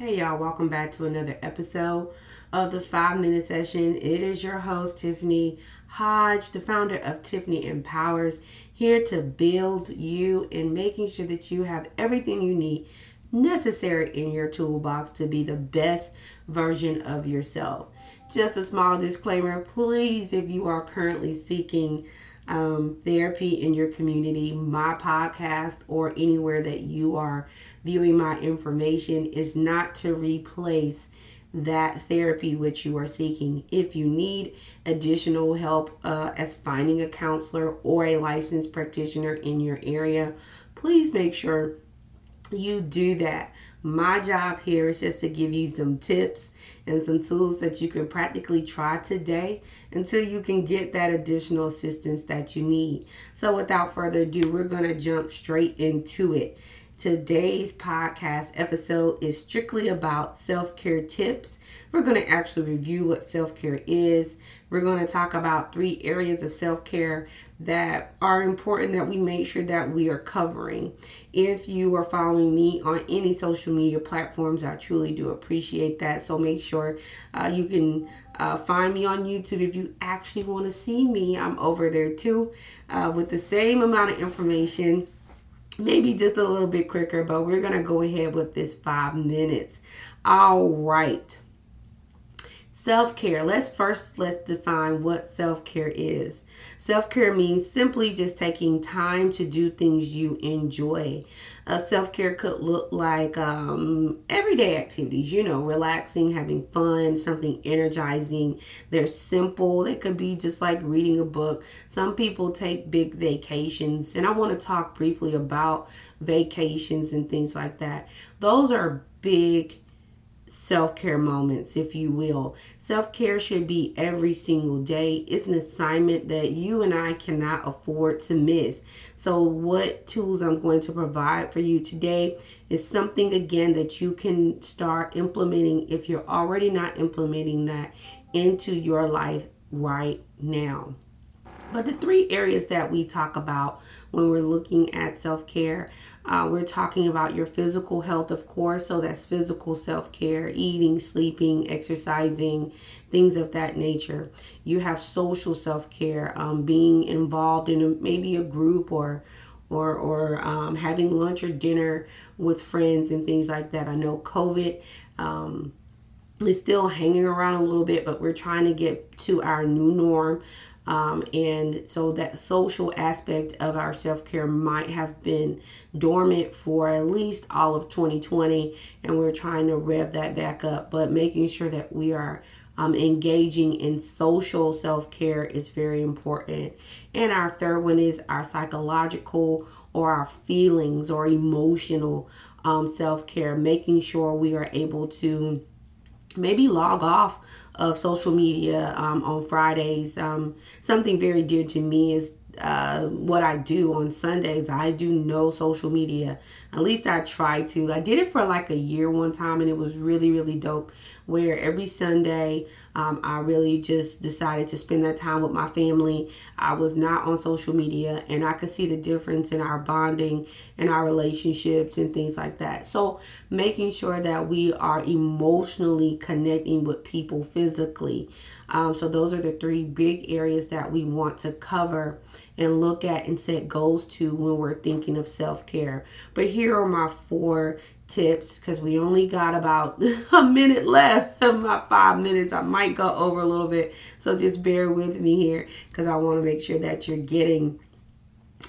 Hey, y'all, welcome back to another episode of the five minute session. It is your host, Tiffany Hodge, the founder of Tiffany Empowers, here to build you and making sure that you have everything you need necessary in your toolbox to be the best version of yourself. Just a small disclaimer please, if you are currently seeking um, therapy in your community, my podcast, or anywhere that you are viewing my information is not to replace that therapy which you are seeking. If you need additional help uh, as finding a counselor or a licensed practitioner in your area, please make sure you do that. My job here is just to give you some tips and some tools that you can practically try today until you can get that additional assistance that you need. So, without further ado, we're going to jump straight into it. Today's podcast episode is strictly about self care tips. We're going to actually review what self care is. We're going to talk about three areas of self care that are important that we make sure that we are covering. If you are following me on any social media platforms, I truly do appreciate that. So make sure uh, you can uh, find me on YouTube if you actually want to see me. I'm over there too uh, with the same amount of information maybe just a little bit quicker, but we're going to go ahead with this five minutes. All right. Self-care. Let's first let's define what self-care is. Self-care means simply just taking time to do things you enjoy. Uh, self-care could look like um, everyday activities, you know, relaxing, having fun, something energizing. They're simple. They could be just like reading a book. Some people take big vacations, and I want to talk briefly about vacations and things like that. Those are big self care moments, if you will. Self care should be every single day. It's an assignment that you and I cannot afford to miss. So, what tools I'm going to provide for you today is something again that you can start implementing if you're already not implementing that into your life right now. But the three areas that we talk about when we're looking at self care uh, we're talking about your physical health, of course, so that's physical self care, eating, sleeping, exercising, things of that nature. You have social self care, um, being involved in maybe a group or or or um, having lunch or dinner with friends and things like that. I know COVID um, is still hanging around a little bit, but we're trying to get to our new norm. Um, and so that social aspect of our self care might have been dormant for at least all of 2020, and we're trying to rev that back up. But making sure that we are um, engaging in social self care is very important. And our third one is our psychological or our feelings or emotional um, self care, making sure we are able to maybe log off of social media um, on Fridays. Um, something very dear to me is uh, what I do on Sundays. I do no social media. At least I try to. I did it for like a year one time, and it was really, really dope. Where every Sunday, um, I really just decided to spend that time with my family. I was not on social media, and I could see the difference in our bonding and our relationships and things like that. So, making sure that we are emotionally connecting with people physically. Um, so, those are the three big areas that we want to cover and look at and set goals to when we're thinking of self care. But here are my four tips because we only got about a minute left of my five minutes. I might go over a little bit, so just bear with me here because I want to make sure that you're getting.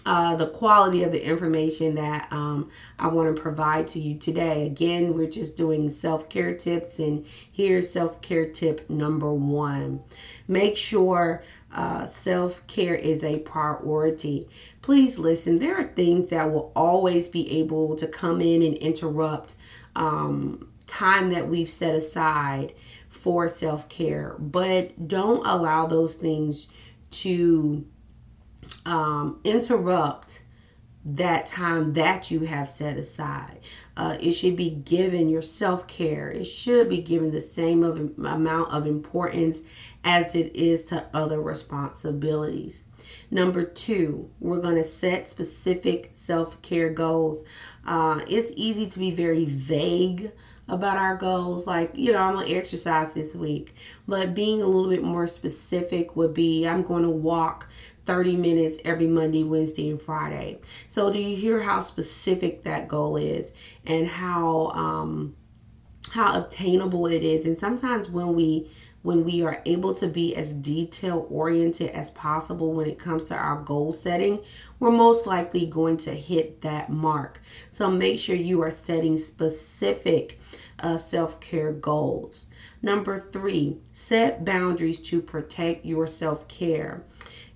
Uh, the quality of the information that um, I want to provide to you today. Again, we're just doing self care tips, and here's self care tip number one. Make sure uh, self care is a priority. Please listen, there are things that will always be able to come in and interrupt um, time that we've set aside for self care, but don't allow those things to um, interrupt that time that you have set aside. Uh, it should be given your self care. It should be given the same of, amount of importance as it is to other responsibilities. Number two, we're going to set specific self care goals. Uh, it's easy to be very vague about our goals. Like, you know, I'm going to exercise this week. But being a little bit more specific would be I'm going to walk 30 minutes every Monday, Wednesday, and Friday. So, do you hear how specific that goal is and how, um, how obtainable it is? And sometimes when we when we are able to be as detail oriented as possible when it comes to our goal setting, we're most likely going to hit that mark. So make sure you are setting specific uh, self care goals. Number three, set boundaries to protect your self care.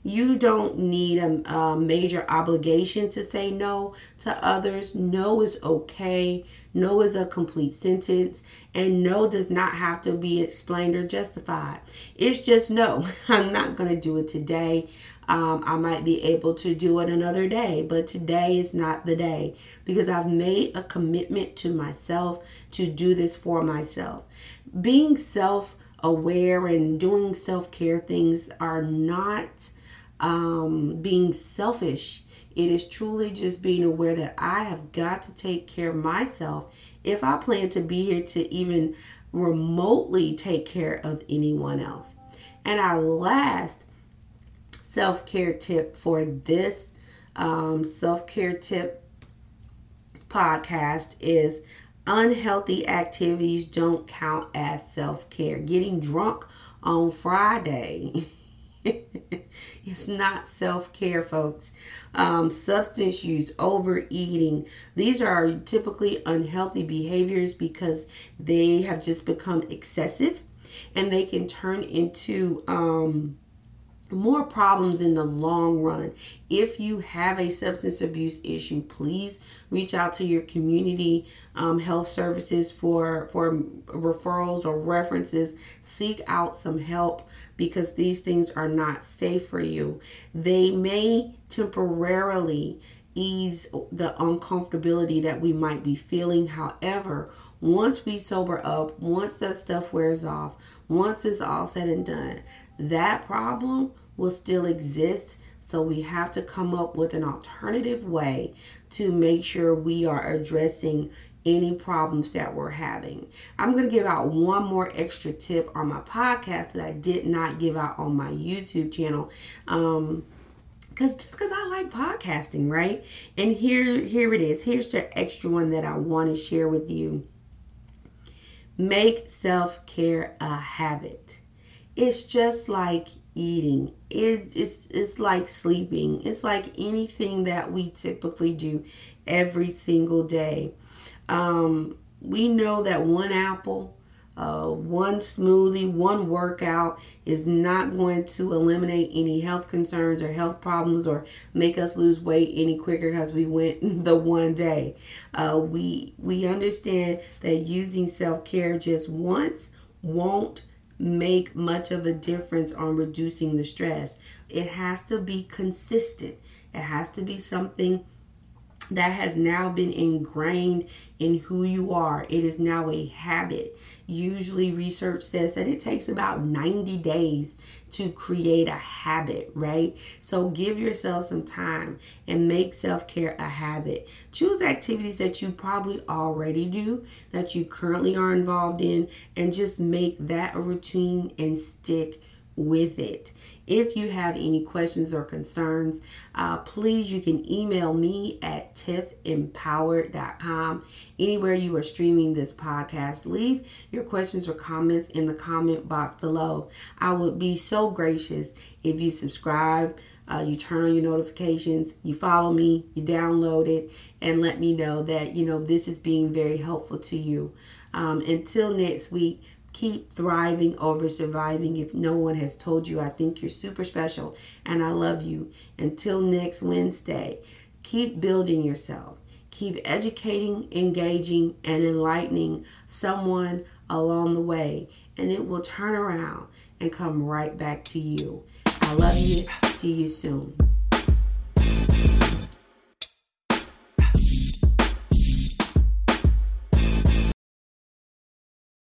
You don't need a, a, major obligation to say no to others. No is okay. No is a complete sentence. And no does not have to be explained or justified. It's just no. I'm not going to do it today. Um, I might be able to do it another day, but today is not the day because I've made a commitment to myself to do this for myself. Being self aware and doing self care things are not um, being selfish. It is truly just being aware that I have got to take care of myself if I plan to be here to even remotely take care of anyone else. And our last self care tip for this um, self care tip podcast is unhealthy activities don't count as self care. Getting drunk on Friday. it's not self care, folks. Um, substance use, overeating, these are typically unhealthy behaviors because they have just become excessive and they can turn into um, more problems in the long run. If you have a substance abuse issue, please reach out to your community um, health services for for referrals or references. Seek out some help because these things are not safe for you. They may temporarily ease the uncomfortability that we might be feeling. However, once we sober up, once that stuff wears off, once it's all said and done, that problem will still exist. So we have to come up with an alternative way to make sure we are addressing any problems that we're having. I'm going to give out one more extra tip on my podcast that I did not give out on my YouTube channel. Um, because just because I like podcasting, right? And here, here it is. Here's the extra one that I want to share with you. Make self care a habit. It's just like eating. It, it's it's like sleeping. It's like anything that we typically do every single day. Um, we know that one apple, uh, one smoothie, one workout is not going to eliminate any health concerns or health problems or make us lose weight any quicker because we went the one day. Uh, we we understand that using self care just once won't make much of a difference on reducing the stress. It has to be consistent. It has to be something that has now been ingrained in who you are. It is now a habit. Usually, research says that it takes about 90 days to create a habit, right? So, give yourself some time and make self care a habit. Choose activities that you probably already do, that you currently are involved in, and just make that a routine and stick with it. If you have any questions or concerns, uh, please you can email me at tiffempowered.com. Anywhere you are streaming this podcast, leave your questions or comments in the comment box below. I would be so gracious if you subscribe. Uh, you turn on your notifications, you follow me, you download it, and let me know that you know this is being very helpful to you. Um, until next week, keep thriving over surviving. If no one has told you, I think you're super special and I love you. Until next Wednesday, keep building yourself. Keep educating, engaging, and enlightening someone along the way, and it will turn around and come right back to you. I love you. See you soon.